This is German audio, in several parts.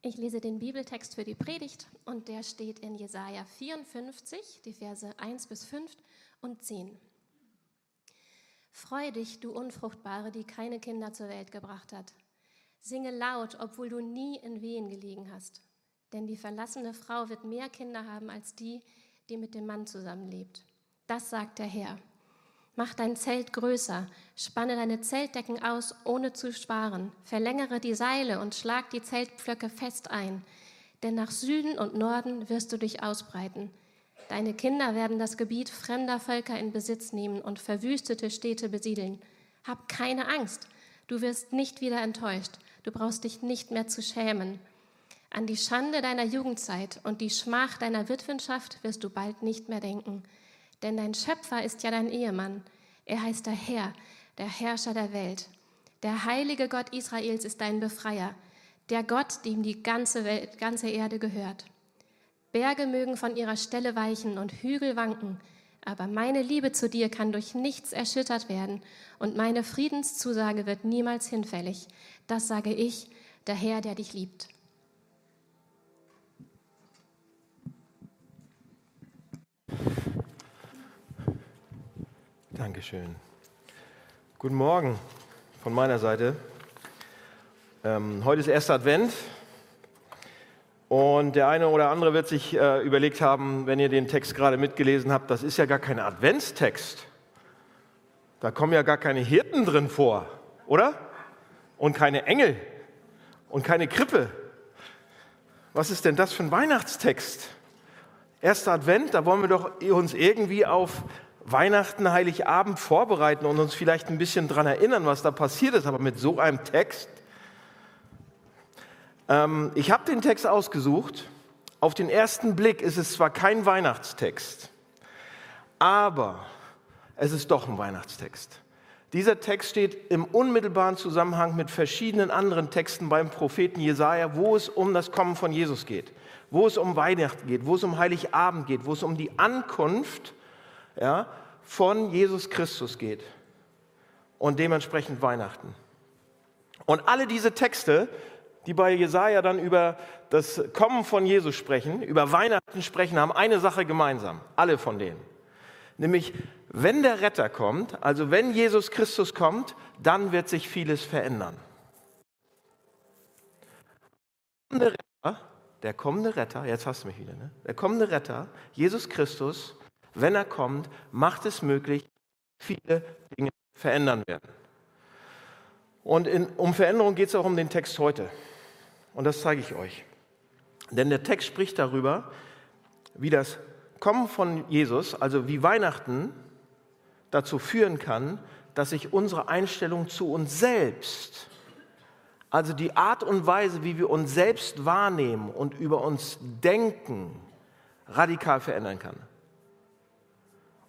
Ich lese den Bibeltext für die Predigt und der steht in Jesaja 54, die Verse 1 bis 5 und 10. Freu dich, du Unfruchtbare, die keine Kinder zur Welt gebracht hat. Singe laut, obwohl du nie in Wehen gelegen hast. Denn die verlassene Frau wird mehr Kinder haben als die, die mit dem Mann zusammenlebt. Das sagt der Herr. Mach dein Zelt größer, spanne deine Zeltdecken aus, ohne zu sparen, verlängere die Seile und schlag die Zeltpflöcke fest ein, denn nach Süden und Norden wirst du dich ausbreiten. Deine Kinder werden das Gebiet fremder Völker in Besitz nehmen und verwüstete Städte besiedeln. Hab keine Angst, du wirst nicht wieder enttäuscht, du brauchst dich nicht mehr zu schämen. An die Schande deiner Jugendzeit und die Schmach deiner Witwenschaft wirst du bald nicht mehr denken. Denn dein Schöpfer ist ja dein Ehemann. Er heißt der Herr, der Herrscher der Welt. Der heilige Gott Israels ist dein Befreier, der Gott, dem die ganze, Welt, ganze Erde gehört. Berge mögen von ihrer Stelle weichen und Hügel wanken, aber meine Liebe zu dir kann durch nichts erschüttert werden und meine Friedenszusage wird niemals hinfällig. Das sage ich, der Herr, der dich liebt. Dankeschön. Guten Morgen von meiner Seite. Ähm, heute ist erster Advent und der eine oder andere wird sich äh, überlegt haben, wenn ihr den Text gerade mitgelesen habt, das ist ja gar kein Adventstext. Da kommen ja gar keine Hirten drin vor, oder? Und keine Engel und keine Krippe. Was ist denn das für ein Weihnachtstext? Erster Advent, da wollen wir doch uns irgendwie auf Weihnachten, Heiligabend vorbereiten und uns vielleicht ein bisschen daran erinnern, was da passiert ist, aber mit so einem Text. Ähm, ich habe den Text ausgesucht. Auf den ersten Blick ist es zwar kein Weihnachtstext, aber es ist doch ein Weihnachtstext. Dieser Text steht im unmittelbaren Zusammenhang mit verschiedenen anderen Texten beim Propheten Jesaja, wo es um das Kommen von Jesus geht, wo es um Weihnachten geht, wo es um Heiligabend geht, wo es um die Ankunft ja, von Jesus Christus geht und dementsprechend Weihnachten. Und alle diese Texte, die bei Jesaja dann über das Kommen von Jesus sprechen, über Weihnachten sprechen, haben eine Sache gemeinsam. Alle von denen. Nämlich, wenn der Retter kommt, also wenn Jesus Christus kommt, dann wird sich vieles verändern. Der kommende Retter, jetzt hast du mich wieder, ne? der kommende Retter, Jesus Christus, wenn er kommt, macht es möglich, viele Dinge verändern werden. Und in, um Veränderung geht es auch um den Text heute. Und das zeige ich euch. Denn der Text spricht darüber, wie das Kommen von Jesus, also wie Weihnachten dazu führen kann, dass sich unsere Einstellung zu uns selbst, also die Art und Weise, wie wir uns selbst wahrnehmen und über uns denken, radikal verändern kann.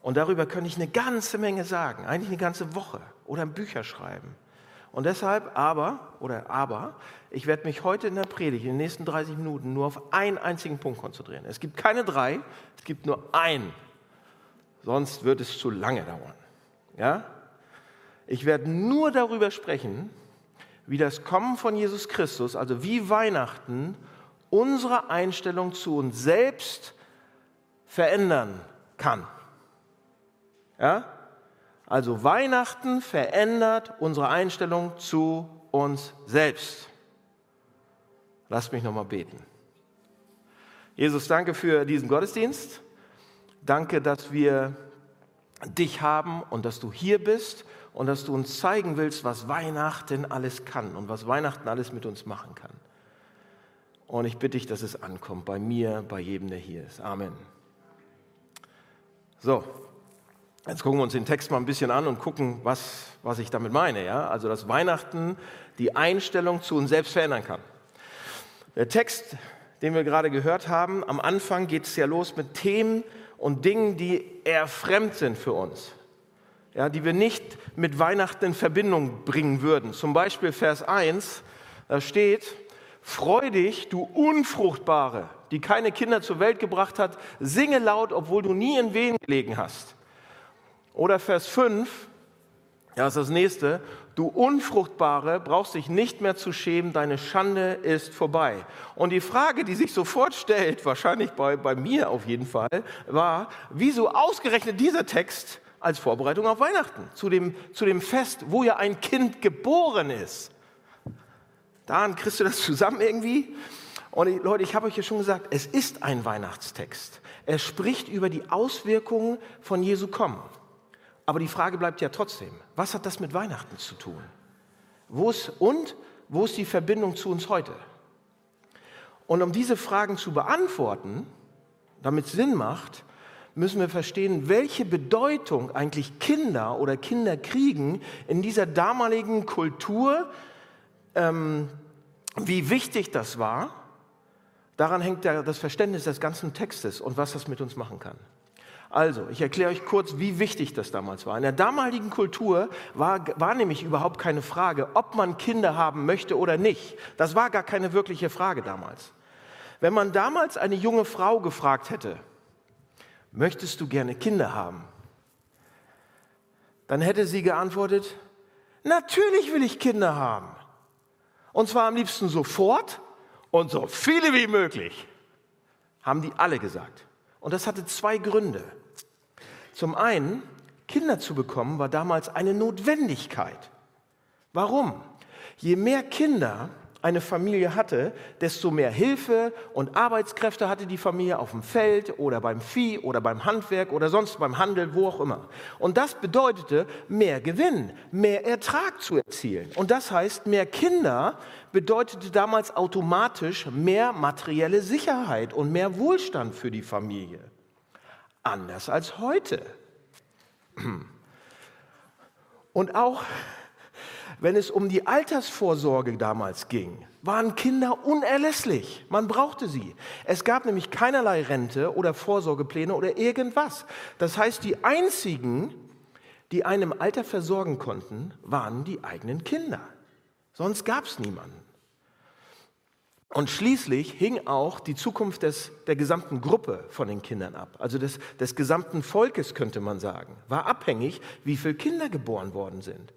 Und darüber könnte ich eine ganze Menge sagen, eigentlich eine ganze Woche oder Bücher schreiben. Und deshalb aber, oder aber, ich werde mich heute in der Predigt, in den nächsten 30 Minuten, nur auf einen einzigen Punkt konzentrieren. Es gibt keine drei, es gibt nur einen. Sonst wird es zu lange dauern. Ja? Ich werde nur darüber sprechen, wie das Kommen von Jesus Christus, also wie Weihnachten, unsere Einstellung zu uns selbst verändern kann. Ja? Also Weihnachten verändert unsere Einstellung zu uns selbst. Lasst mich nochmal beten. Jesus, danke für diesen Gottesdienst. Danke, dass wir dich haben und dass du hier bist und dass du uns zeigen willst, was Weihnachten alles kann und was Weihnachten alles mit uns machen kann. Und ich bitte dich, dass es ankommt bei mir, bei jedem, der hier ist. Amen. So, Jetzt gucken wir uns den Text mal ein bisschen an und gucken, was, was ich damit meine. Ja? Also, dass Weihnachten die Einstellung zu uns selbst verändern kann. Der Text, den wir gerade gehört haben, am Anfang geht es ja los mit Themen und Dingen, die eher fremd sind für uns. Ja, die wir nicht mit Weihnachten in Verbindung bringen würden. Zum Beispiel Vers 1, da steht, Freu dich, du Unfruchtbare, die keine Kinder zur Welt gebracht hat, singe laut, obwohl du nie in Wehen gelegen hast. Oder Vers 5, ja, ist das nächste, du Unfruchtbare, brauchst dich nicht mehr zu schämen, deine Schande ist vorbei. Und die Frage, die sich sofort stellt, wahrscheinlich bei, bei mir auf jeden Fall, war, wieso ausgerechnet dieser Text als Vorbereitung auf Weihnachten, zu dem, zu dem Fest, wo ja ein Kind geboren ist. Daran kriegst du das zusammen irgendwie. Und Leute, ich habe euch ja schon gesagt, es ist ein Weihnachtstext. Er spricht über die Auswirkungen von Jesu Kommen. Aber die Frage bleibt ja trotzdem, was hat das mit Weihnachten zu tun? Wo ist, und wo ist die Verbindung zu uns heute? Und um diese Fragen zu beantworten, damit es Sinn macht, müssen wir verstehen, welche Bedeutung eigentlich Kinder oder Kinderkriegen in dieser damaligen Kultur, ähm, wie wichtig das war. Daran hängt ja das Verständnis des ganzen Textes und was das mit uns machen kann. Also, ich erkläre euch kurz, wie wichtig das damals war. In der damaligen Kultur war, war nämlich überhaupt keine Frage, ob man Kinder haben möchte oder nicht. Das war gar keine wirkliche Frage damals. Wenn man damals eine junge Frau gefragt hätte, möchtest du gerne Kinder haben? Dann hätte sie geantwortet, natürlich will ich Kinder haben. Und zwar am liebsten sofort und so viele wie möglich. Haben die alle gesagt. Und das hatte zwei Gründe. Zum einen, Kinder zu bekommen war damals eine Notwendigkeit. Warum? Je mehr Kinder eine Familie hatte, desto mehr Hilfe und Arbeitskräfte hatte die Familie auf dem Feld oder beim Vieh oder beim Handwerk oder sonst beim Handel, wo auch immer. Und das bedeutete mehr Gewinn, mehr Ertrag zu erzielen. Und das heißt, mehr Kinder bedeutete damals automatisch mehr materielle Sicherheit und mehr Wohlstand für die Familie. Anders als heute. Und auch wenn es um die Altersvorsorge damals ging, waren Kinder unerlässlich. Man brauchte sie. Es gab nämlich keinerlei Rente oder Vorsorgepläne oder irgendwas. Das heißt, die einzigen, die einen im Alter versorgen konnten, waren die eigenen Kinder. Sonst gab es niemanden. Und schließlich hing auch die Zukunft des, der gesamten Gruppe von den Kindern ab, also des, des gesamten Volkes könnte man sagen, war abhängig, wie viele Kinder geboren worden sind.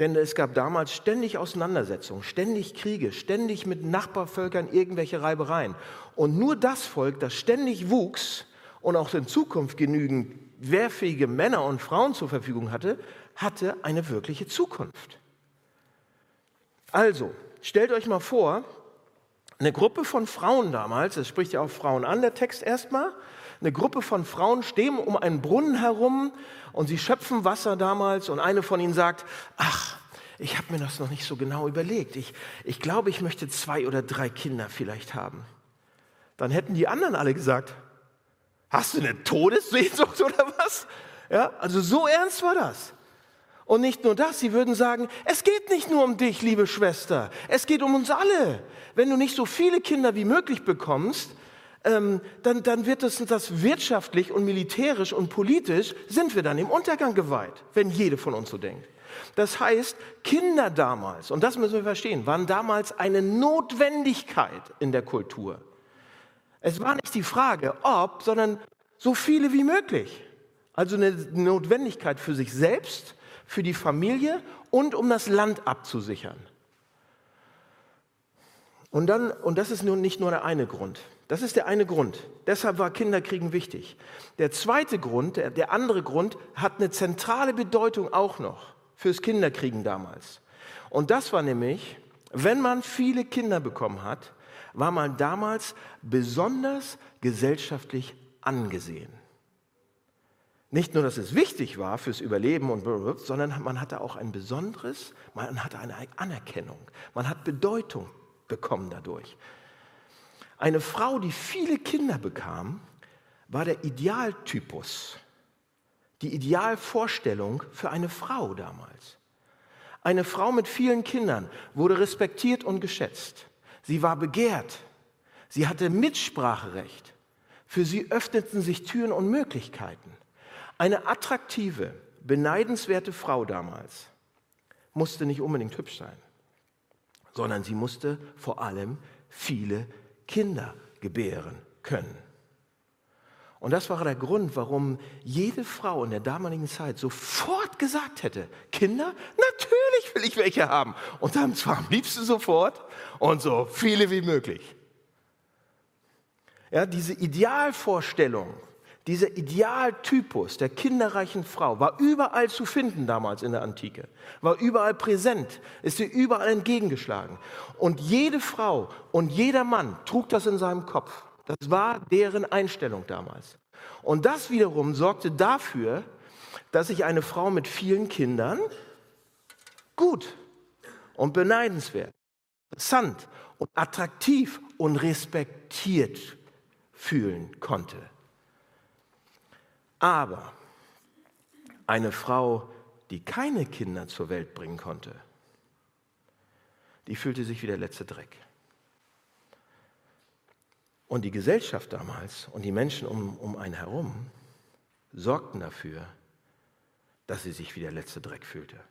Denn es gab damals ständig Auseinandersetzungen, ständig Kriege, ständig mit Nachbarvölkern irgendwelche Reibereien. Und nur das Volk, das ständig wuchs und auch in Zukunft genügend wehrfähige Männer und Frauen zur Verfügung hatte, hatte eine wirkliche Zukunft. Also, stellt euch mal vor, eine Gruppe von Frauen damals, das spricht ja auch Frauen an, der Text erstmal, eine Gruppe von Frauen stehen um einen Brunnen herum und sie schöpfen Wasser damals und eine von ihnen sagt, ach, ich habe mir das noch nicht so genau überlegt. Ich, ich glaube, ich möchte zwei oder drei Kinder vielleicht haben. Dann hätten die anderen alle gesagt, hast du eine Todessehnsucht oder was? Ja, also so ernst war das. Und nicht nur das, sie würden sagen, es geht nicht nur um dich, liebe Schwester, es geht um uns alle. Wenn du nicht so viele Kinder wie möglich bekommst, ähm, dann, dann wird es das wirtschaftlich und militärisch und politisch, sind wir dann im Untergang geweiht, wenn jede von uns so denkt. Das heißt, Kinder damals, und das müssen wir verstehen, waren damals eine Notwendigkeit in der Kultur. Es war nicht die Frage, ob, sondern so viele wie möglich. Also eine Notwendigkeit für sich selbst für die Familie und um das Land abzusichern. Und, dann, und das ist nun nicht nur der eine Grund. Das ist der eine Grund. Deshalb war Kinderkriegen wichtig. Der zweite Grund, der, der andere Grund, hat eine zentrale Bedeutung auch noch fürs Kinderkriegen damals. Und das war nämlich, wenn man viele Kinder bekommen hat, war man damals besonders gesellschaftlich angesehen. Nicht nur, dass es wichtig war fürs Überleben, und sondern man hatte auch ein besonderes, man hatte eine Anerkennung, man hat Bedeutung bekommen dadurch. Eine Frau, die viele Kinder bekam, war der Idealtypus, die Idealvorstellung für eine Frau damals. Eine Frau mit vielen Kindern wurde respektiert und geschätzt. Sie war begehrt. Sie hatte Mitspracherecht. Für sie öffneten sich Türen und Möglichkeiten. Eine attraktive, beneidenswerte Frau damals musste nicht unbedingt hübsch sein, sondern sie musste vor allem viele Kinder gebären können. Und das war der Grund, warum jede Frau in der damaligen Zeit sofort gesagt hätte, Kinder, natürlich will ich welche haben. Und dann zwar am liebsten sofort und so viele wie möglich. Ja, diese Idealvorstellung, dieser Idealtypus der kinderreichen Frau war überall zu finden damals in der Antike, war überall präsent, ist ihr überall entgegengeschlagen. Und jede Frau und jeder Mann trug das in seinem Kopf. Das war deren Einstellung damals. Und das wiederum sorgte dafür, dass sich eine Frau mit vielen Kindern gut und beneidenswert, interessant und attraktiv und respektiert fühlen konnte. Aber eine Frau, die keine Kinder zur Welt bringen konnte, die fühlte sich wie der letzte Dreck. Und die Gesellschaft damals und die Menschen um, um einen herum sorgten dafür, dass sie sich wie der letzte Dreck fühlte. Das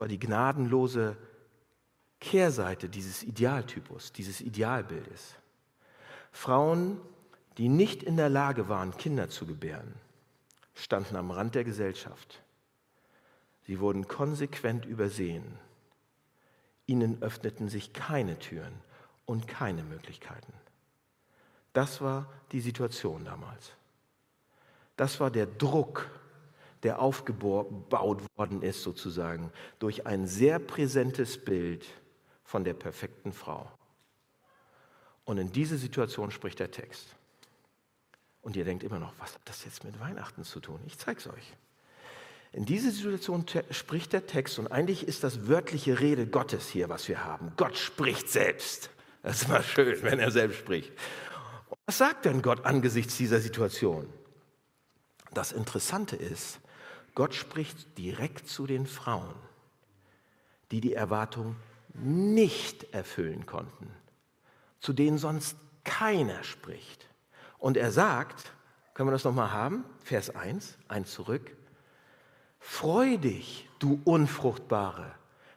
war die gnadenlose Kehrseite dieses Idealtypus, dieses Idealbildes. Frauen, die nicht in der Lage waren, Kinder zu gebären, standen am Rand der Gesellschaft. Sie wurden konsequent übersehen. Ihnen öffneten sich keine Türen und keine Möglichkeiten. Das war die Situation damals. Das war der Druck, der aufgebaut worden ist, sozusagen, durch ein sehr präsentes Bild von der perfekten Frau. Und in diese Situation spricht der Text. Und ihr denkt immer noch, was hat das jetzt mit Weihnachten zu tun? Ich zeige es euch. In diese Situation spricht der Text und eigentlich ist das wörtliche Rede Gottes hier, was wir haben. Gott spricht selbst. Das ist mal schön, wenn er selbst spricht. Was sagt denn Gott angesichts dieser Situation? Das Interessante ist, Gott spricht direkt zu den Frauen, die die Erwartung nicht erfüllen konnten, zu denen sonst keiner spricht. Und er sagt, können wir das nochmal haben? Vers 1, eins zurück. Freu dich, du Unfruchtbare,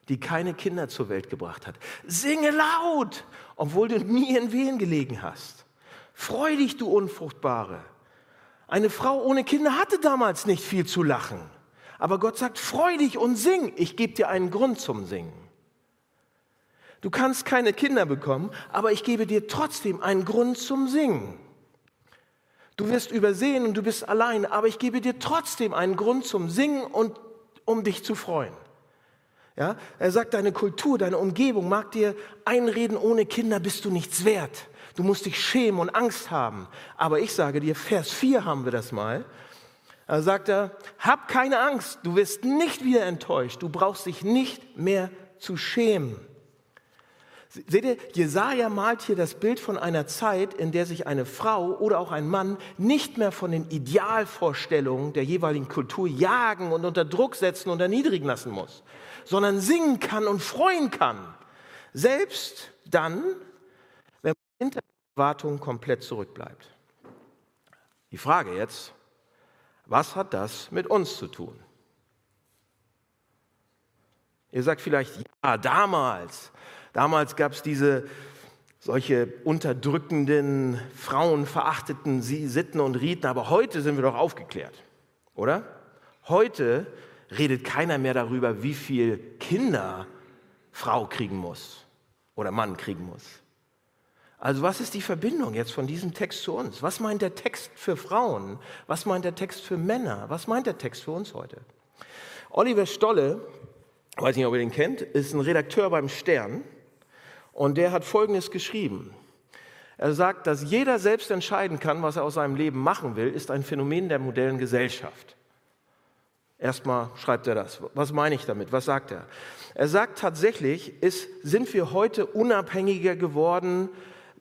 die keine Kinder zur Welt gebracht hat. Singe laut, obwohl du nie in Wehen gelegen hast. Freu dich, du Unfruchtbare. Eine Frau ohne Kinder hatte damals nicht viel zu lachen. Aber Gott sagt, freu dich und sing. Ich gebe dir einen Grund zum Singen. Du kannst keine Kinder bekommen, aber ich gebe dir trotzdem einen Grund zum Singen. Du wirst übersehen und du bist allein, aber ich gebe dir trotzdem einen Grund zum Singen und um dich zu freuen. Ja, er sagt, deine Kultur, deine Umgebung mag dir einreden, ohne Kinder bist du nichts wert. Du musst dich schämen und Angst haben. Aber ich sage dir, Vers 4 haben wir das mal. Da sagt er, hab keine Angst, du wirst nicht wieder enttäuscht, du brauchst dich nicht mehr zu schämen. Seht ihr, Jesaja malt hier das Bild von einer Zeit, in der sich eine Frau oder auch ein Mann nicht mehr von den Idealvorstellungen der jeweiligen Kultur jagen und unter Druck setzen und erniedrigen lassen muss, sondern singen kann und freuen kann. Selbst dann, wenn man hinter Erwartungen komplett zurückbleibt. Die Frage jetzt, was hat das mit uns zu tun? Ihr sagt vielleicht, ja, damals, damals gab es diese solche unterdrückenden, frauenverachteten Sitten und Riten, aber heute sind wir doch aufgeklärt, oder? Heute redet keiner mehr darüber, wie viel Kinder Frau kriegen muss oder Mann kriegen muss. Also was ist die Verbindung jetzt von diesem Text zu uns? Was meint der Text für Frauen? Was meint der Text für Männer? Was meint der Text für uns heute? Oliver Stolle, weiß nicht, ob ihr den kennt, ist ein Redakteur beim Stern und der hat Folgendes geschrieben. Er sagt, dass jeder selbst entscheiden kann, was er aus seinem Leben machen will, ist ein Phänomen der modernen Gesellschaft. Erstmal schreibt er das. Was meine ich damit? Was sagt er? Er sagt tatsächlich, ist, sind wir heute unabhängiger geworden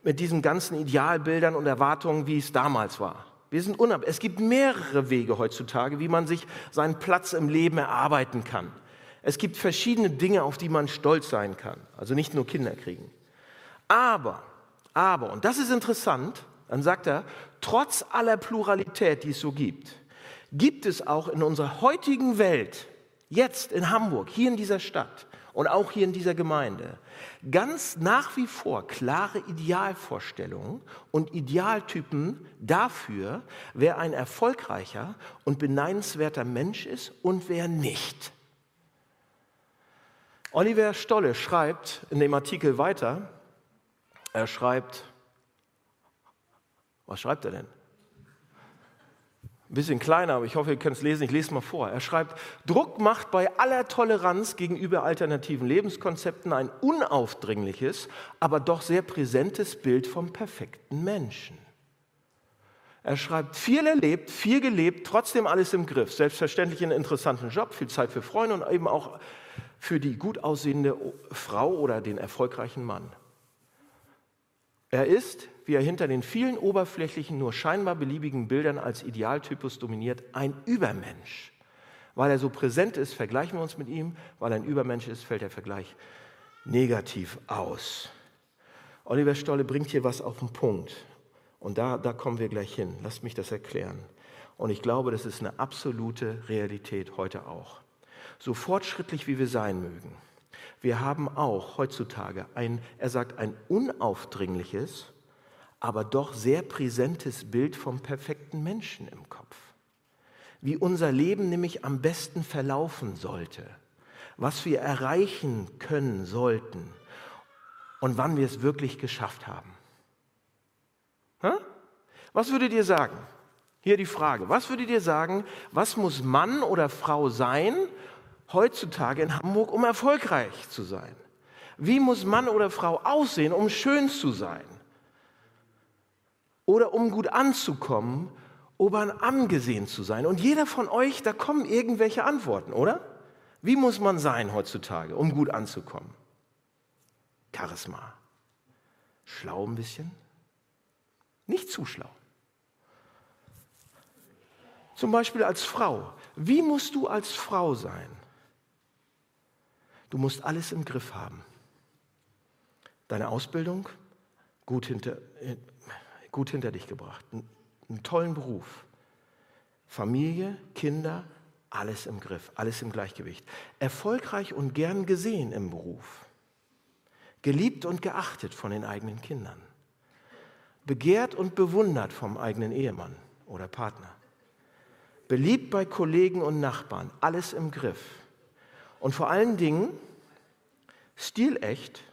mit diesen ganzen Idealbildern und Erwartungen, wie es damals war. Wir sind unabhängig. Es gibt mehrere Wege heutzutage, wie man sich seinen Platz im Leben erarbeiten kann. Es gibt verschiedene Dinge, auf die man stolz sein kann. Also nicht nur Kinder kriegen. Aber, aber, und das ist interessant, dann sagt er, trotz aller Pluralität, die es so gibt, gibt es auch in unserer heutigen Welt, jetzt in Hamburg, hier in dieser Stadt und auch hier in dieser Gemeinde ganz nach wie vor klare Idealvorstellungen und Idealtypen dafür, wer ein erfolgreicher und beneidenswerter Mensch ist und wer nicht. Oliver Stolle schreibt in dem Artikel weiter, er schreibt, was schreibt er denn? Ein bisschen kleiner, aber ich hoffe, ihr könnt es lesen. Ich lese mal vor. Er schreibt, Druck macht bei aller Toleranz gegenüber alternativen Lebenskonzepten ein unaufdringliches, aber doch sehr präsentes Bild vom perfekten Menschen. Er schreibt, viel erlebt, viel gelebt, trotzdem alles im Griff. Selbstverständlich einen interessanten Job, viel Zeit für Freunde und eben auch für die gut aussehende Frau oder den erfolgreichen Mann. Er ist, wie er hinter den vielen oberflächlichen, nur scheinbar beliebigen Bildern als Idealtypus dominiert, ein Übermensch. Weil er so präsent ist, vergleichen wir uns mit ihm. Weil er ein Übermensch ist, fällt der Vergleich negativ aus. Oliver Stolle bringt hier was auf den Punkt. Und da, da kommen wir gleich hin. Lasst mich das erklären. Und ich glaube, das ist eine absolute Realität heute auch. So fortschrittlich wie wir sein mögen, wir haben auch heutzutage ein, er sagt, ein unaufdringliches, aber doch sehr präsentes Bild vom perfekten Menschen im Kopf. Wie unser Leben nämlich am besten verlaufen sollte, was wir erreichen können sollten und wann wir es wirklich geschafft haben. Was würdet ihr sagen? Hier die Frage. Was würdet ihr sagen, was muss Mann oder Frau sein, heutzutage in Hamburg, um erfolgreich zu sein? Wie muss Mann oder Frau aussehen, um schön zu sein? Oder um gut anzukommen, um angesehen zu sein? Und jeder von euch, da kommen irgendwelche Antworten, oder? Wie muss man sein heutzutage, um gut anzukommen? Charisma. Schlau ein bisschen? Nicht zu schlau. Zum Beispiel als Frau. Wie musst du als Frau sein? Du musst alles im Griff haben. Deine Ausbildung gut hinter, gut hinter dich gebracht, einen, einen tollen Beruf, Familie, Kinder, alles im Griff, alles im Gleichgewicht. Erfolgreich und gern gesehen im Beruf. Geliebt und geachtet von den eigenen Kindern. Begehrt und bewundert vom eigenen Ehemann oder Partner. Beliebt bei Kollegen und Nachbarn, alles im Griff. Und vor allen Dingen stilecht,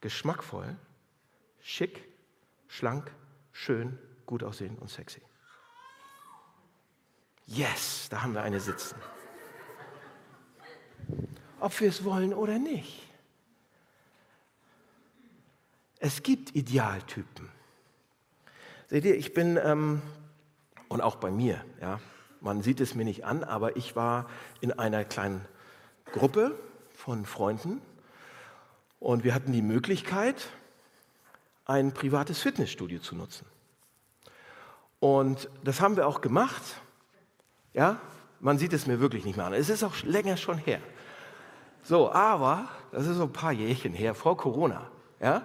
geschmackvoll, schick, schlank, schön, gut aussehen und sexy. Yes, da haben wir eine sitzen. Ob wir es wollen oder nicht. Es gibt Idealtypen. Seht ihr, ich bin, ähm, und auch bei mir, ja, man sieht es mir nicht an, aber ich war in einer kleinen Gruppe von Freunden und wir hatten die Möglichkeit, ein privates Fitnessstudio zu nutzen. Und das haben wir auch gemacht. Ja, man sieht es mir wirklich nicht mehr an. Es ist auch länger schon her. So, aber das ist so ein paar Jährchen her, vor Corona. Ja?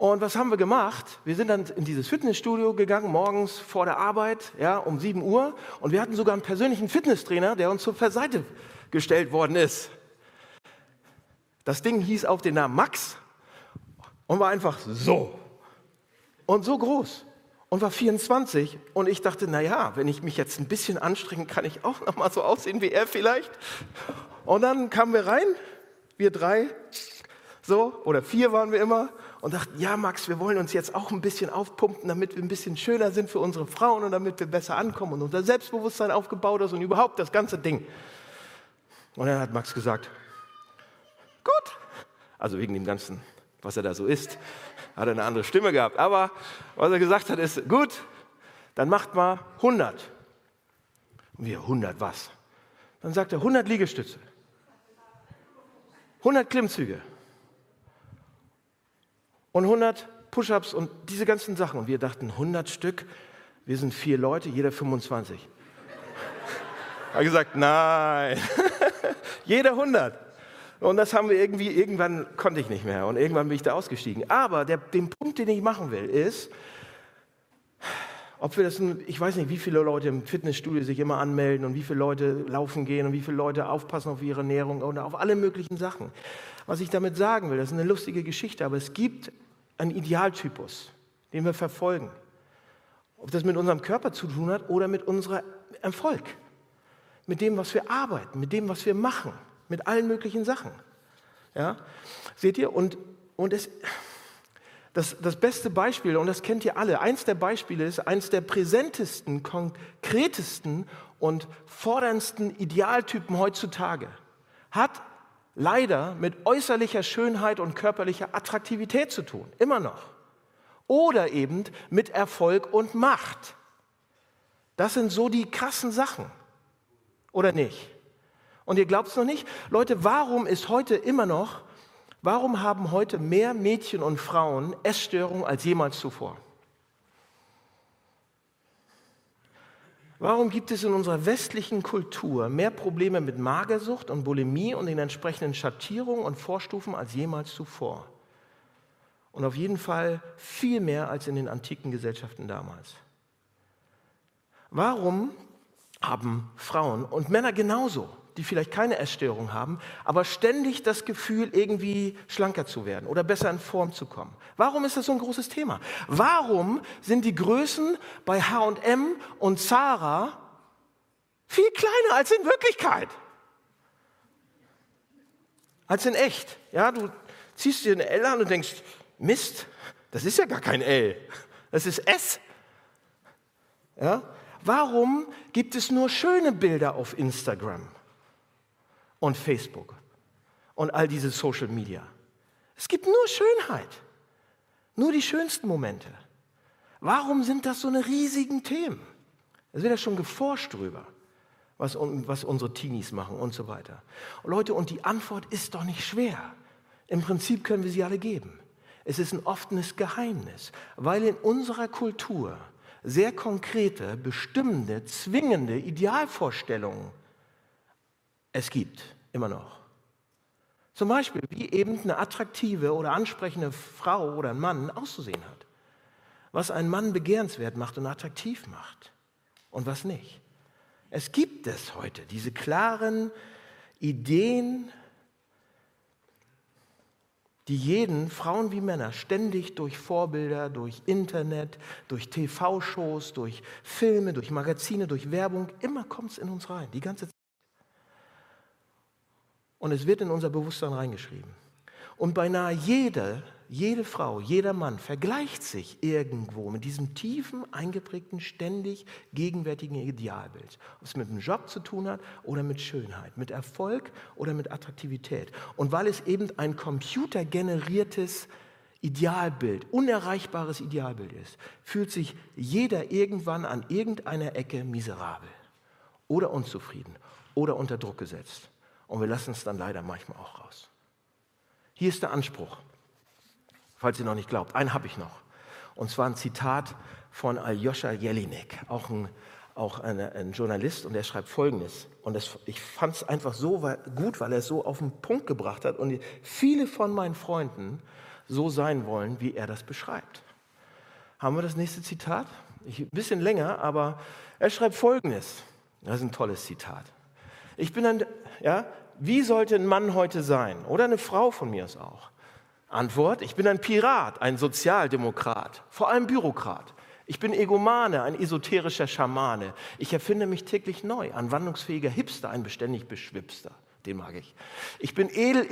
Und was haben wir gemacht? Wir sind dann in dieses Fitnessstudio gegangen, morgens vor der Arbeit, ja, um 7 Uhr. Und wir hatten sogar einen persönlichen Fitnesstrainer, der uns zur Seite gestellt worden ist. Das Ding hieß auf den Namen Max und war einfach so und so groß und war 24 und ich dachte, na ja, wenn ich mich jetzt ein bisschen anstrenge, kann ich auch noch mal so aussehen wie er vielleicht. Und dann kamen wir rein, wir drei, so oder vier waren wir immer und dachten, ja Max, wir wollen uns jetzt auch ein bisschen aufpumpen, damit wir ein bisschen schöner sind für unsere Frauen und damit wir besser ankommen und unser Selbstbewusstsein aufgebaut ist und überhaupt das ganze Ding. Und dann hat Max gesagt, gut. Also wegen dem Ganzen, was er da so ist, hat er eine andere Stimme gehabt. Aber was er gesagt hat, ist, gut, dann macht mal 100. Und wir, 100 was? Dann sagt er 100 Liegestütze, 100 Klimmzüge und 100 Push-ups und diese ganzen Sachen. Und wir dachten, 100 Stück, wir sind vier Leute, jeder 25. er hat gesagt, nein, jeder 100. Und das haben wir irgendwie, irgendwann konnte ich nicht mehr und irgendwann bin ich da ausgestiegen. Aber der, den Punkt, den ich machen will, ist, ob wir das, ich weiß nicht, wie viele Leute im Fitnessstudio sich immer anmelden und wie viele Leute laufen gehen und wie viele Leute aufpassen auf ihre Ernährung oder auf alle möglichen Sachen. Was ich damit sagen will, das ist eine lustige Geschichte, aber es gibt einen Idealtypus, den wir verfolgen. Ob das mit unserem Körper zu tun hat oder mit unserem Erfolg, mit dem, was wir arbeiten, mit dem, was wir machen, mit allen möglichen Sachen. Ja? Seht ihr? Und, und es, das, das beste Beispiel, und das kennt ihr alle, eins der Beispiele ist, eins der präsentesten, konkretesten und forderndsten Idealtypen heutzutage, hat leider mit äußerlicher Schönheit und körperlicher Attraktivität zu tun, immer noch. Oder eben mit Erfolg und Macht. Das sind so die krassen Sachen. Oder nicht? Und ihr glaubt es noch nicht? Leute, warum ist heute immer noch Warum haben heute mehr Mädchen und Frauen Essstörungen als jemals zuvor? Warum gibt es in unserer westlichen Kultur mehr Probleme mit Magersucht und Bulimie und den entsprechenden Schattierungen und Vorstufen als jemals zuvor? Und auf jeden Fall viel mehr als in den antiken Gesellschaften damals. Warum haben Frauen und Männer genauso die vielleicht keine Essstörung haben, aber ständig das Gefühl, irgendwie schlanker zu werden oder besser in Form zu kommen. Warum ist das so ein großes Thema? Warum sind die Größen bei HM und Zara viel kleiner als in Wirklichkeit? Als in echt. Ja, du ziehst dir eine L an und denkst, Mist, das ist ja gar kein L, das ist S. Ja? Warum gibt es nur schöne Bilder auf Instagram? Und Facebook und all diese Social Media. Es gibt nur Schönheit, nur die schönsten Momente. Warum sind das so eine riesigen Themen? Es wird ja schon geforscht drüber, was, was unsere Teenies machen und so weiter. Und Leute, und die Antwort ist doch nicht schwer. Im Prinzip können wir sie alle geben. Es ist ein offenes Geheimnis, weil in unserer Kultur sehr konkrete, bestimmende, zwingende Idealvorstellungen es gibt, immer noch. Zum Beispiel, wie eben eine attraktive oder ansprechende Frau oder ein Mann auszusehen hat. Was einen Mann begehrenswert macht und attraktiv macht und was nicht. Es gibt es heute, diese klaren Ideen, die jeden, Frauen wie Männer, ständig durch Vorbilder, durch Internet, durch TV-Shows, durch Filme, durch Magazine, durch Werbung, immer kommt es in uns rein, die ganze Zeit. Und es wird in unser Bewusstsein reingeschrieben. Und beinahe jede, jede Frau, jeder Mann vergleicht sich irgendwo mit diesem tiefen, eingeprägten, ständig gegenwärtigen Idealbild. Ob es mit einem Job zu tun hat oder mit Schönheit, mit Erfolg oder mit Attraktivität. Und weil es eben ein computergeneriertes Idealbild, unerreichbares Idealbild ist, fühlt sich jeder irgendwann an irgendeiner Ecke miserabel oder unzufrieden oder unter Druck gesetzt. Und wir lassen es dann leider manchmal auch raus. Hier ist der Anspruch, falls ihr noch nicht glaubt. Einen habe ich noch. Und zwar ein Zitat von Aljoscha Jelinek, auch ein, auch eine, ein Journalist, und er schreibt Folgendes. Und das, ich fand es einfach so gut, weil er es so auf den Punkt gebracht hat und viele von meinen Freunden so sein wollen, wie er das beschreibt. Haben wir das nächste Zitat? Ein bisschen länger, aber er schreibt Folgendes. Das ist ein tolles Zitat. Ich bin ein, ja, wie sollte ein Mann heute sein? Oder eine Frau von mir aus auch. Antwort, ich bin ein Pirat, ein Sozialdemokrat, vor allem Bürokrat. Ich bin Egomane, ein esoterischer Schamane. Ich erfinde mich täglich neu, ein wandlungsfähiger Hipster, ein beständig Beschwipster. Den mag ich. Ich bin edel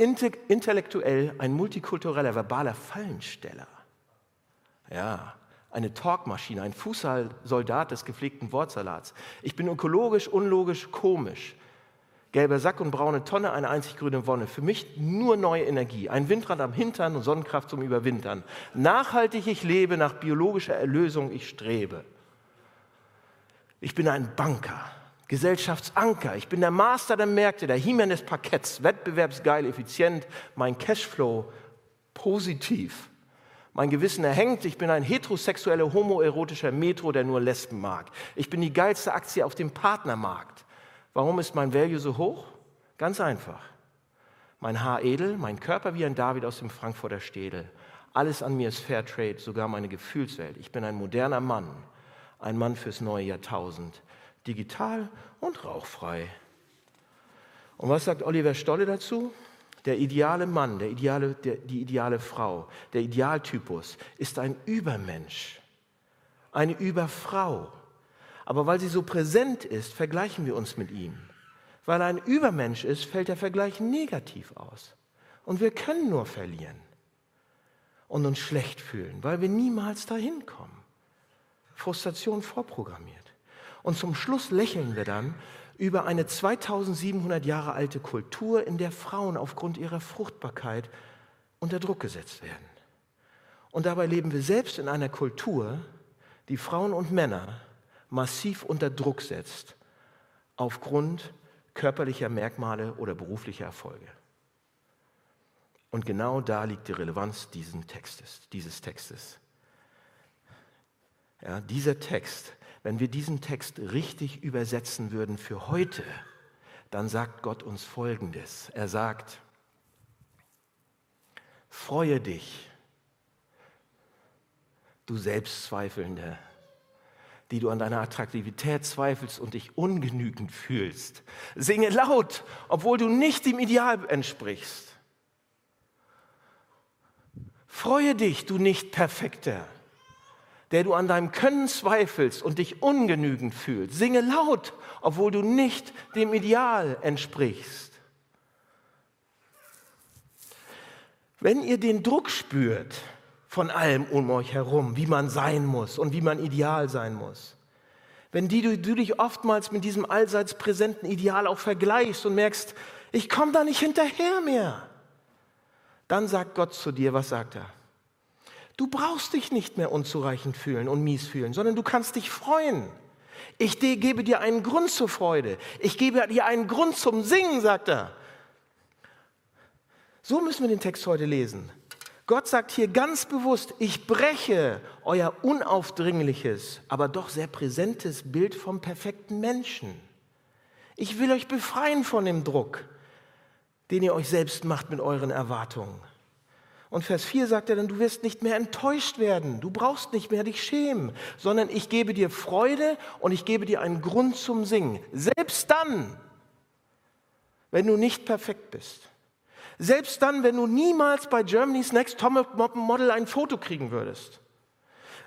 intellektuell, ein multikultureller, verbaler Fallensteller. Ja, eine Talkmaschine, ein Fußsoldat des gepflegten Wortsalats. Ich bin ökologisch, unlogisch, komisch. Gelber Sack und braune Tonne, eine einzig grüne Wonne. Für mich nur neue Energie. Ein Windrad am Hintern und Sonnenkraft zum Überwintern. Nachhaltig ich lebe, nach biologischer Erlösung ich strebe. Ich bin ein Banker, Gesellschaftsanker. Ich bin der Master der Märkte, der He-Man des Parketts. Wettbewerbsgeil, effizient. Mein Cashflow positiv. Mein Gewissen erhängt. Ich bin ein heterosexueller, homoerotischer Metro, der nur Lesben mag. Ich bin die geilste Aktie auf dem Partnermarkt. Warum ist mein Value so hoch? Ganz einfach. Mein Haar edel, mein Körper wie ein David aus dem Frankfurter Städel. Alles an mir ist Fairtrade, sogar meine Gefühlswelt. Ich bin ein moderner Mann, Ein Mann fürs neue Jahrtausend. Digital und rauchfrei. Und was sagt Oliver Stolle dazu? Der ideale Mann, der ideale, der, die ideale Frau, der Idealtypus ist ein Übermensch, eine Überfrau. Aber weil sie so präsent ist, vergleichen wir uns mit ihm. Weil er ein Übermensch ist, fällt der Vergleich negativ aus. Und wir können nur verlieren und uns schlecht fühlen, weil wir niemals dahin kommen. Frustration vorprogrammiert. Und zum Schluss lächeln wir dann über eine 2700 Jahre alte Kultur, in der Frauen aufgrund ihrer Fruchtbarkeit unter Druck gesetzt werden. Und dabei leben wir selbst in einer Kultur, die Frauen und Männer massiv unter Druck setzt, aufgrund körperlicher Merkmale oder beruflicher Erfolge. Und genau da liegt die Relevanz dieses Textes. Dieses Textes. Ja, dieser Text, wenn wir diesen Text richtig übersetzen würden für heute, dann sagt Gott uns Folgendes. Er sagt, freue dich, du Selbstzweifelnde, die du an deiner Attraktivität zweifelst und dich ungenügend fühlst. Singe laut, obwohl du nicht dem Ideal entsprichst. Freue dich, du nicht Perfekter, der du an deinem Können zweifelst und dich ungenügend fühlst. Singe laut, obwohl du nicht dem Ideal entsprichst. Wenn ihr den Druck spürt von allem um euch herum, wie man sein muss und wie man ideal sein muss, wenn die, du, du dich oftmals mit diesem allseits präsenten Ideal auch vergleichst und merkst, ich komme da nicht hinterher mehr, dann sagt Gott zu dir, was sagt er? Du brauchst dich nicht mehr unzureichend fühlen und mies fühlen, sondern du kannst dich freuen. Ich gebe dir einen Grund zur Freude. Ich gebe dir einen Grund zum Singen, sagt er. So müssen wir den Text heute lesen. Gott sagt hier ganz bewusst, ich breche euer unaufdringliches, aber doch sehr präsentes Bild vom perfekten Menschen. Ich will euch befreien von dem Druck den ihr euch selbst macht mit euren Erwartungen. Und Vers 4 sagt er dann, du wirst nicht mehr enttäuscht werden, du brauchst nicht mehr dich schämen, sondern ich gebe dir Freude und ich gebe dir einen Grund zum Singen. Selbst dann, wenn du nicht perfekt bist. Selbst dann, wenn du niemals bei Germany's Next Top Model ein Foto kriegen würdest.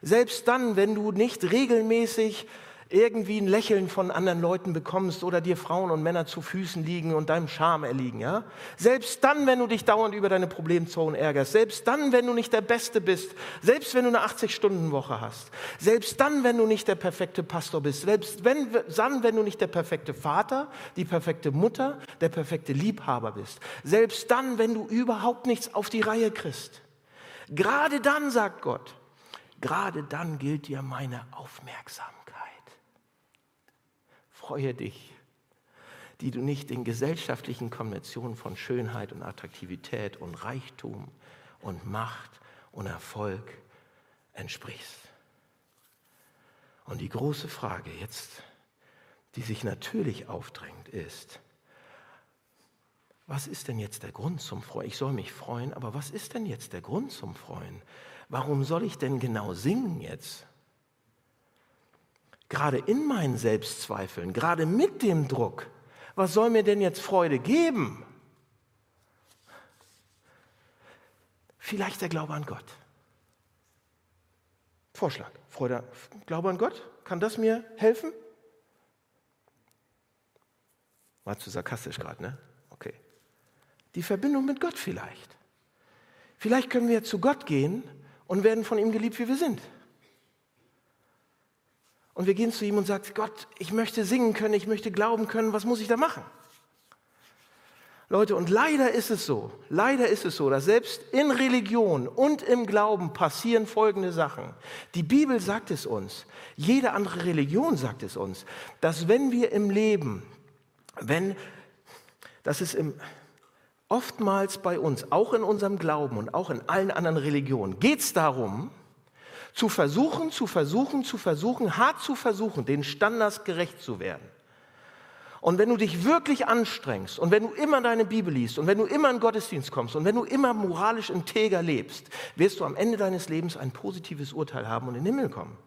Selbst dann, wenn du nicht regelmäßig irgendwie ein Lächeln von anderen Leuten bekommst oder dir Frauen und Männer zu Füßen liegen und deinem Charme erliegen, ja? Selbst dann, wenn du dich dauernd über deine Problemzonen ärgerst, selbst dann, wenn du nicht der Beste bist, selbst wenn du eine 80-Stunden-Woche hast, selbst dann, wenn du nicht der perfekte Pastor bist, selbst wenn, dann, wenn du nicht der perfekte Vater, die perfekte Mutter, der perfekte Liebhaber bist, selbst dann, wenn du überhaupt nichts auf die Reihe kriegst, gerade dann, sagt Gott, gerade dann gilt dir meine Aufmerksamkeit freue dich, die du nicht den gesellschaftlichen Konventionen von Schönheit und Attraktivität und Reichtum und Macht und Erfolg entsprichst. Und die große Frage jetzt, die sich natürlich aufdrängt, ist, was ist denn jetzt der Grund zum Freuen? Ich soll mich freuen, aber was ist denn jetzt der Grund zum Freuen? Warum soll ich denn genau singen jetzt? Gerade in meinen Selbstzweifeln, gerade mit dem Druck, was soll mir denn jetzt Freude geben? Vielleicht der Glaube an Gott. Vorschlag, Freude, Glaube an Gott, kann das mir helfen? War zu sarkastisch gerade, ne? Okay. Die Verbindung mit Gott vielleicht. Vielleicht können wir zu Gott gehen und werden von ihm geliebt, wie wir sind. Und wir gehen zu ihm und sagen, Gott, ich möchte singen können, ich möchte glauben können, was muss ich da machen? Leute, und leider ist es so, leider ist es so, dass selbst in Religion und im Glauben passieren folgende Sachen. Die Bibel sagt es uns, jede andere Religion sagt es uns, dass wenn wir im Leben, wenn, das ist im, oftmals bei uns, auch in unserem Glauben und auch in allen anderen Religionen, geht es darum, zu versuchen, zu versuchen, zu versuchen, hart zu versuchen, den Standards gerecht zu werden. Und wenn du dich wirklich anstrengst und wenn du immer deine Bibel liest und wenn du immer in den Gottesdienst kommst und wenn du immer moralisch integer lebst, wirst du am Ende deines Lebens ein positives Urteil haben und in den Himmel kommen.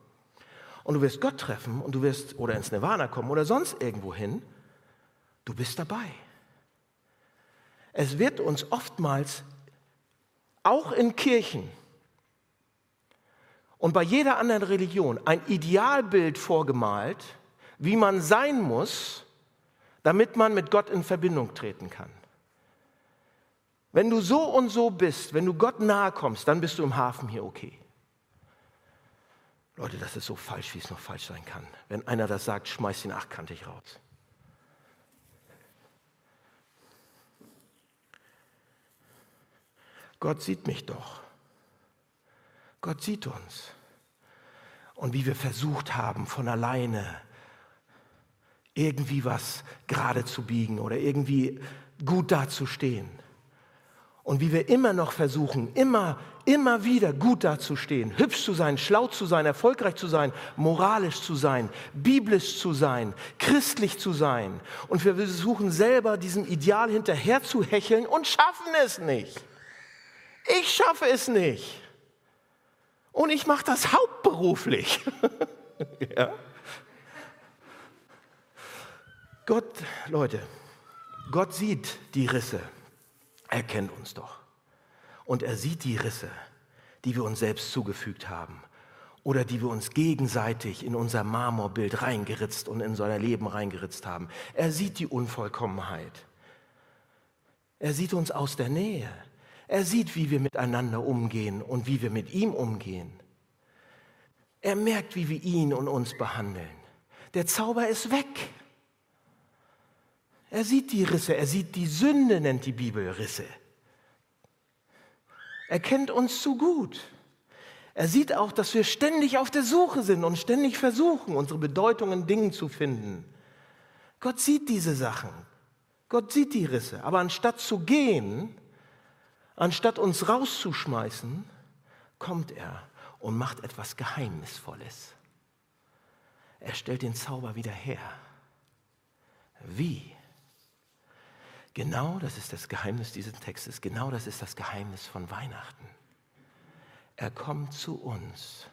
und du wirst Gott treffen und du wirst oder ins Nirvana kommen oder sonst irgendwo hin, du bist dabei. Es wird uns oftmals auch in Kirchen und bei jeder anderen Religion ein Idealbild vorgemalt, wie man sein muss, damit man mit Gott in Verbindung treten kann. Wenn du so und so bist, wenn du Gott nahe kommst, dann bist du im Hafen hier okay. Leute, das ist so falsch, wie es noch falsch sein kann. Wenn einer das sagt, schmeiß ihn achtkantig raus. Gott sieht mich doch. Gott sieht uns. Und wie wir versucht haben, von alleine irgendwie was gerade zu biegen oder irgendwie gut dazustehen. Und wie wir immer noch versuchen, immer, immer wieder gut dazustehen, hübsch zu sein, schlau zu sein, erfolgreich zu sein, moralisch zu sein, biblisch zu sein, christlich zu sein. Und wir versuchen selber diesem Ideal hinterher zu hecheln und schaffen es nicht. Ich schaffe es nicht. Und ich mache das hauptberuflich. ja. Gott, Leute, Gott sieht die Risse. Er kennt uns doch. Und er sieht die Risse, die wir uns selbst zugefügt haben oder die wir uns gegenseitig in unser Marmorbild reingeritzt und in unser Leben reingeritzt haben. Er sieht die Unvollkommenheit. Er sieht uns aus der Nähe. Er sieht, wie wir miteinander umgehen und wie wir mit ihm umgehen. Er merkt, wie wir ihn und uns behandeln. Der Zauber ist weg. Er sieht die Risse, er sieht die Sünde, nennt die Bibel Risse. Er kennt uns zu gut. Er sieht auch, dass wir ständig auf der Suche sind und ständig versuchen, unsere Bedeutung in Dingen zu finden. Gott sieht diese Sachen. Gott sieht die Risse. Aber anstatt zu gehen, anstatt uns rauszuschmeißen, kommt er und macht etwas Geheimnisvolles. Er stellt den Zauber wieder her. Wie? Genau das ist das Geheimnis dieses Textes, genau das ist das Geheimnis von Weihnachten. Er kommt zu uns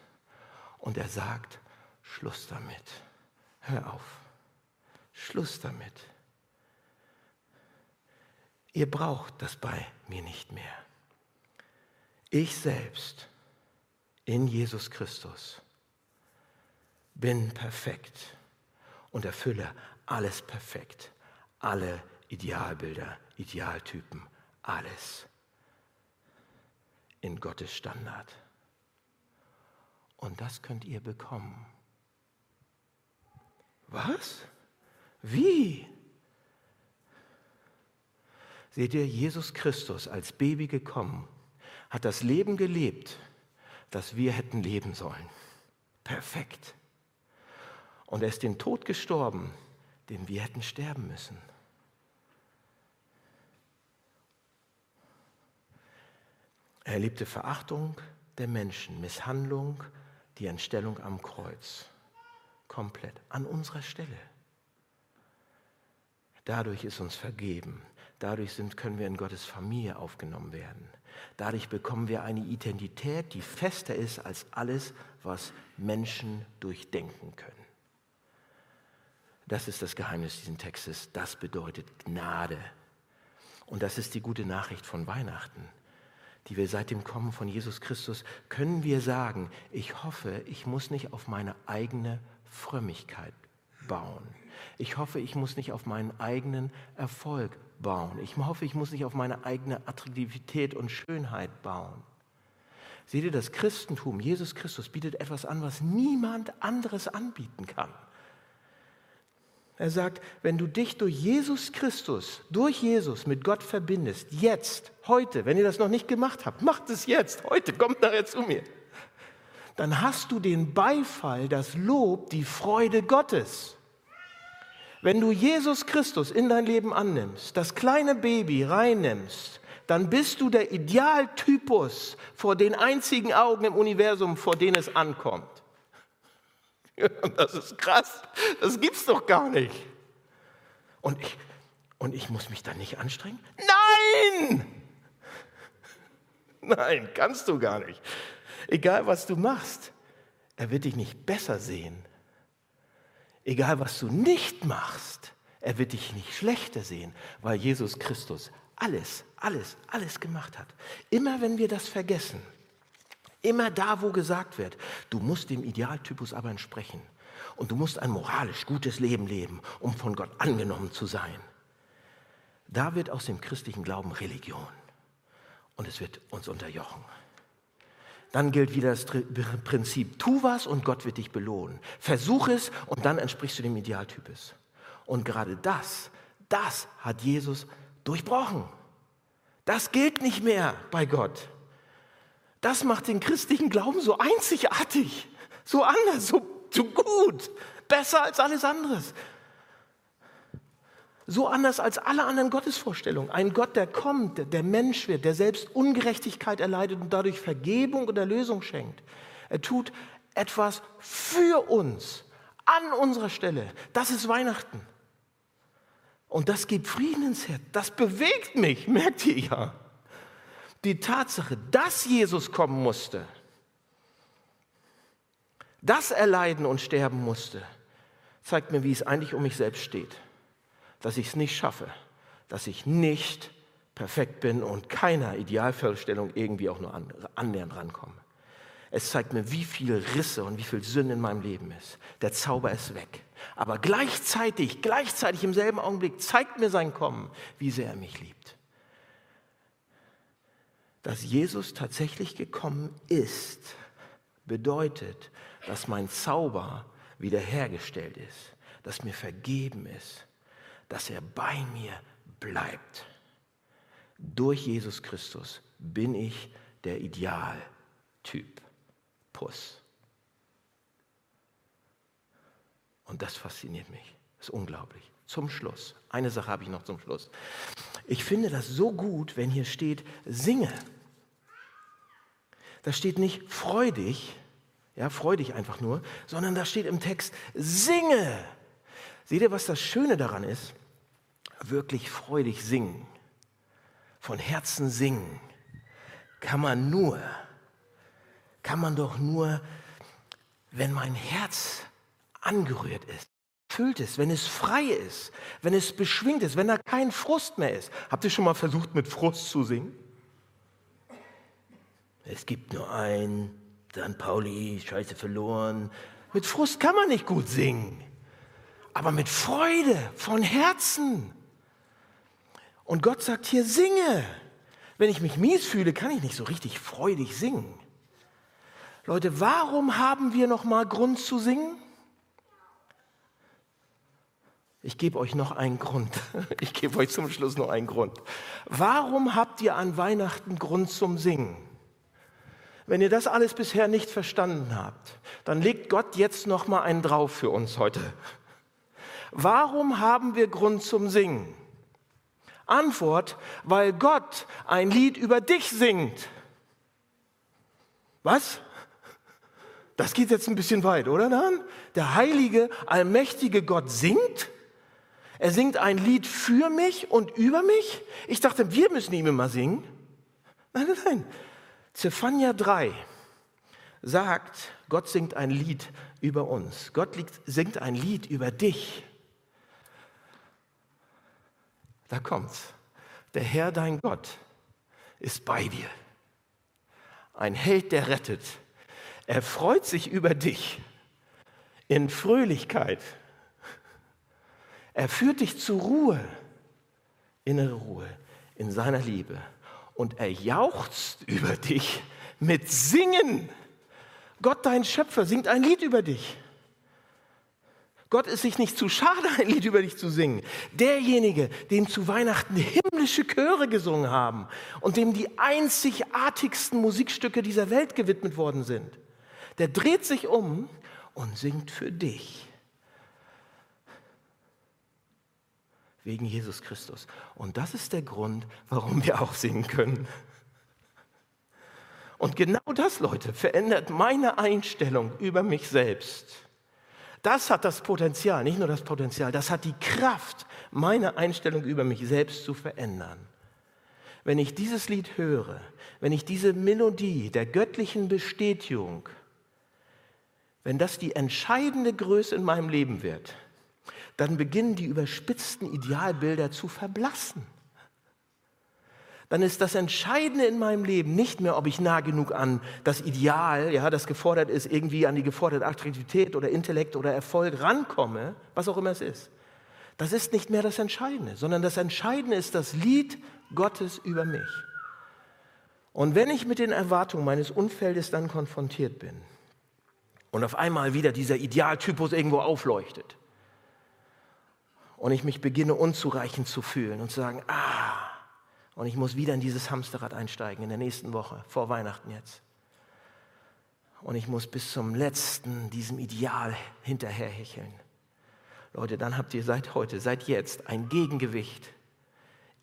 und er sagt, Schluss damit, hör auf, Schluss damit. Ihr braucht das bei mir nicht mehr. Ich selbst in Jesus Christus bin perfekt und erfülle alles perfekt, alle Idealbilder, Idealtypen, alles in Gottes Standard. Und das könnt ihr bekommen. Was? Wie? Seht ihr, Jesus Christus als Baby gekommen, hat das Leben gelebt, das wir hätten leben sollen. Perfekt. Und er ist den Tod gestorben, den wir hätten sterben müssen. Er erlebte Verachtung der Menschen, Misshandlung, die Entstellung am Kreuz. Komplett an unserer Stelle. Dadurch ist uns vergeben. Dadurch sind, können wir in Gottes Familie aufgenommen werden. Dadurch bekommen wir eine Identität, die fester ist als alles, was Menschen durchdenken können. Das ist das Geheimnis dieses Textes. Das bedeutet Gnade. Und das ist die gute Nachricht von Weihnachten die wir seit dem Kommen von Jesus Christus, können wir sagen, ich hoffe, ich muss nicht auf meine eigene Frömmigkeit bauen. Ich hoffe, ich muss nicht auf meinen eigenen Erfolg bauen. Ich hoffe, ich muss nicht auf meine eigene Attraktivität und Schönheit bauen. Seht ihr, das Christentum, Jesus Christus bietet etwas an, was niemand anderes anbieten kann. Er sagt, wenn du dich durch Jesus Christus, durch Jesus mit Gott verbindest, jetzt, heute, wenn ihr das noch nicht gemacht habt, macht es jetzt, heute, kommt nachher zu mir, dann hast du den Beifall, das Lob, die Freude Gottes. Wenn du Jesus Christus in dein Leben annimmst, das kleine Baby reinnimmst, dann bist du der Idealtypus vor den einzigen Augen im Universum, vor denen es ankommt. Das ist krass. Das gibt's doch gar nicht. Und ich, und ich muss mich da nicht anstrengen? Nein! Nein, kannst du gar nicht. Egal, was du machst. er wird dich nicht besser sehen. Egal, was du nicht machst, er wird dich nicht schlechter sehen, weil Jesus Christus alles, alles, alles gemacht hat. Immer wenn wir das vergessen, immer da, wo gesagt wird, du musst dem Idealtypus aber entsprechen und du musst ein moralisch gutes Leben leben, um von Gott angenommen zu sein, da wird aus dem christlichen Glauben Religion und es wird uns unterjochen. Dann gilt wieder das Prinzip, tu was und Gott wird dich belohnen. Versuch es und dann entsprichst du dem Idealtypus. Und gerade das, das hat Jesus durchbrochen. Das gilt nicht mehr bei Gott. Das macht den christlichen Glauben so einzigartig, so anders, so, so gut, besser als alles anderes. So anders als alle anderen Gottesvorstellungen. Ein Gott, der kommt, der Mensch wird, der selbst Ungerechtigkeit erleidet und dadurch Vergebung und Erlösung schenkt. Er tut etwas für uns, an unserer Stelle. Das ist Weihnachten. Und das gibt Frieden ins Herz. Das bewegt mich, merkt ihr ja. Die Tatsache, dass Jesus kommen musste, dass er leiden und sterben musste, zeigt mir, wie es eigentlich um mich selbst steht dass ich es nicht schaffe, dass ich nicht perfekt bin und keiner Idealvorstellung irgendwie auch nur annähernd rankomme. Es zeigt mir, wie viel Risse und wie viel Sünde in meinem Leben ist. Der Zauber ist weg. Aber gleichzeitig, gleichzeitig im selben Augenblick zeigt mir sein Kommen, wie sehr er mich liebt. Dass Jesus tatsächlich gekommen ist, bedeutet, dass mein Zauber wiederhergestellt ist, dass mir vergeben ist, dass er bei mir bleibt. Durch Jesus Christus bin ich der Idealtyp. Puss. Und das fasziniert mich. Das ist unglaublich. Zum Schluss. Eine Sache habe ich noch zum Schluss. Ich finde das so gut, wenn hier steht, singe. Da steht nicht freudig, ja, freudig einfach nur, sondern da steht im Text, singe. Seht ihr, was das Schöne daran ist? Wirklich freudig singen, von Herzen singen, kann man nur, kann man doch nur, wenn mein Herz angerührt ist, erfüllt ist, wenn es frei ist, wenn es beschwingt ist, wenn da kein Frust mehr ist. Habt ihr schon mal versucht, mit Frust zu singen? Es gibt nur einen, dann Pauli, scheiße verloren. Mit Frust kann man nicht gut singen, aber mit Freude, von Herzen. Und Gott sagt hier, singe. Wenn ich mich mies fühle, kann ich nicht so richtig freudig singen. Leute, warum haben wir noch mal Grund zu singen? Ich gebe euch noch einen Grund. Ich gebe euch zum Schluss noch einen Grund. Warum habt ihr an Weihnachten Grund zum Singen? Wenn ihr das alles bisher nicht verstanden habt, dann legt Gott jetzt noch mal einen drauf für uns heute. Warum haben wir Grund zum Singen? Antwort, weil Gott ein Lied über dich singt. Was? Das geht jetzt ein bisschen weit, oder dann? Der heilige, allmächtige Gott singt? Er singt ein Lied für mich und über mich? Ich dachte, wir müssen ihm immer singen. Nein, nein, nein. Zephania 3 sagt, Gott singt ein Lied über uns. Gott singt ein Lied über dich. Da kommt's. Der Herr, dein Gott, ist bei dir. Ein Held, der rettet. Er freut sich über dich in Fröhlichkeit. Er führt dich zur Ruhe, innere Ruhe, in seiner Liebe. Und er jauchzt über dich mit Singen. Gott, dein Schöpfer, singt ein Lied über dich. Gott ist sich nicht zu schade, ein Lied über dich zu singen. Derjenige, dem zu Weihnachten himmlische Chöre gesungen haben und dem die einzigartigsten Musikstücke dieser Welt gewidmet worden sind, der dreht sich um und singt für dich. Wegen Jesus Christus. Und das ist der Grund, warum wir auch singen können. Und genau das, Leute, verändert meine Einstellung über mich selbst. Das hat das Potenzial, nicht nur das Potenzial, das hat die Kraft, meine Einstellung über mich selbst zu verändern. Wenn ich dieses Lied höre, wenn ich diese Melodie der göttlichen Bestätigung wenn das die entscheidende Größe in meinem Leben wird, dann beginnen die überspitzten Idealbilder zu verblassen. Dann ist das Entscheidende in meinem Leben nicht mehr, ob ich nah genug an das Ideal, ja, das gefordert ist, irgendwie an die geforderte Attraktivität oder Intellekt oder Erfolg rankomme, was auch immer es ist. Das ist nicht mehr das Entscheidende, sondern das Entscheidende ist das Lied Gottes über mich. Und wenn ich mit den Erwartungen meines Umfeldes dann konfrontiert bin und auf einmal wieder dieser Idealtypus irgendwo aufleuchtet und ich mich beginne unzureichend zu fühlen und zu sagen, ah, und ich muss wieder in dieses Hamsterrad einsteigen in der nächsten Woche, vor Weihnachten jetzt. Und ich muss bis zum letzten diesem Ideal hinterherhecheln. Leute, dann habt ihr seit heute, seit jetzt ein Gegengewicht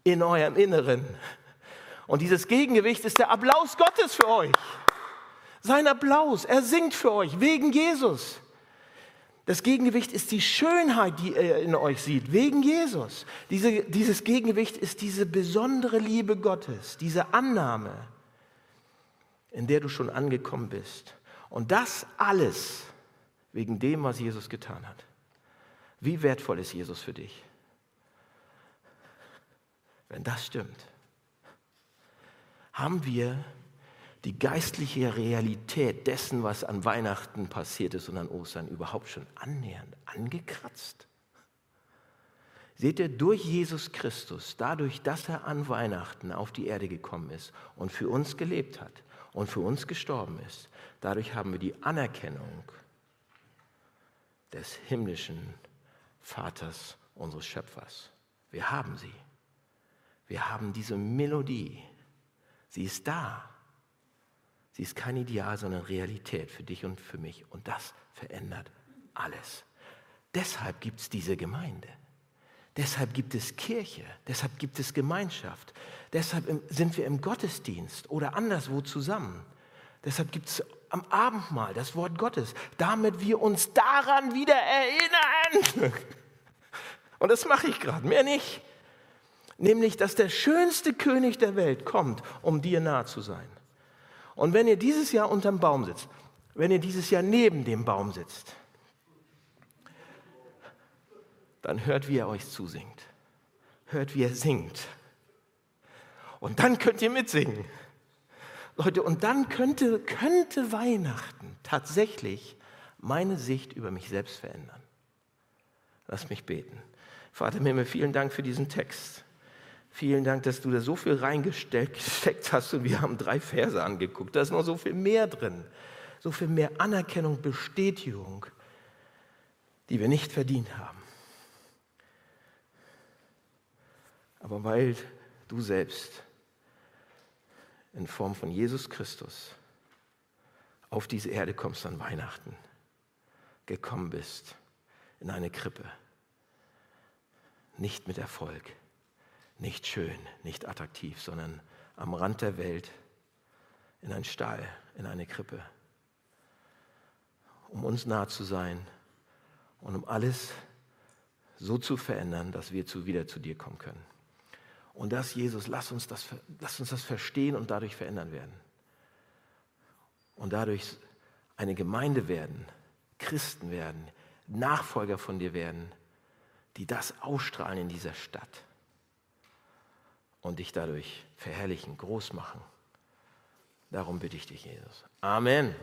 in eurem Inneren und dieses Gegengewicht ist der Applaus Gottes für euch. Sein Applaus, er singt für euch wegen Jesus. Das Gegengewicht ist die Schönheit, die er in euch sieht, wegen Jesus. Diese, dieses Gegengewicht ist diese besondere Liebe Gottes, diese Annahme, in der du schon angekommen bist. Und das alles wegen dem, was Jesus getan hat. Wie wertvoll ist Jesus für dich? Wenn das stimmt haben wir die geistliche Realität dessen, was an Weihnachten passiert ist und an Ostern überhaupt schon annähernd angekratzt? Seht ihr, durch Jesus Christus, dadurch, dass er an Weihnachten auf die Erde gekommen ist und für uns gelebt hat und für uns gestorben ist, dadurch haben wir die Anerkennung des himmlischen Vaters unseres Schöpfers. Wir haben sie. Wir haben diese Melodie, Sie ist da. Sie ist kein Ideal, sondern Realität für dich und für mich. Und das verändert alles. Deshalb gibt es diese Gemeinde. Deshalb gibt es Kirche. Deshalb gibt es Gemeinschaft. Deshalb sind wir im Gottesdienst oder anderswo zusammen. Deshalb gibt es am Abendmahl das Wort Gottes, damit wir uns daran wieder erinnern. Und das mache ich gerade, mehr nicht nämlich dass der schönste König der Welt kommt, um dir nahe zu sein. Und wenn ihr dieses Jahr unterm Baum sitzt, wenn ihr dieses Jahr neben dem Baum sitzt, dann hört, wie er euch zusingt. Hört, wie er singt. Und dann könnt ihr mitsingen. Leute, und dann könnte, könnte Weihnachten tatsächlich meine Sicht über mich selbst verändern. Lass mich beten. Vater mir vielen Dank für diesen Text. Vielen Dank, dass du da so viel reingesteckt hast und wir haben drei Verse angeguckt. Da ist noch so viel mehr drin. So viel mehr Anerkennung, Bestätigung, die wir nicht verdient haben. Aber weil du selbst in Form von Jesus Christus auf diese Erde kommst an Weihnachten, gekommen bist in eine Krippe, nicht mit Erfolg, nicht schön, nicht attraktiv, sondern am Rand der Welt in einen Stall, in eine Krippe, um uns nah zu sein und um alles so zu verändern, dass wir zu, wieder zu dir kommen können. Und das, Jesus, lass uns das, lass uns das verstehen und dadurch verändern werden. Und dadurch eine Gemeinde werden, Christen werden, Nachfolger von dir werden, die das ausstrahlen in dieser Stadt und dich dadurch verherrlichen, groß machen. Darum bitte ich dich, Jesus. Amen.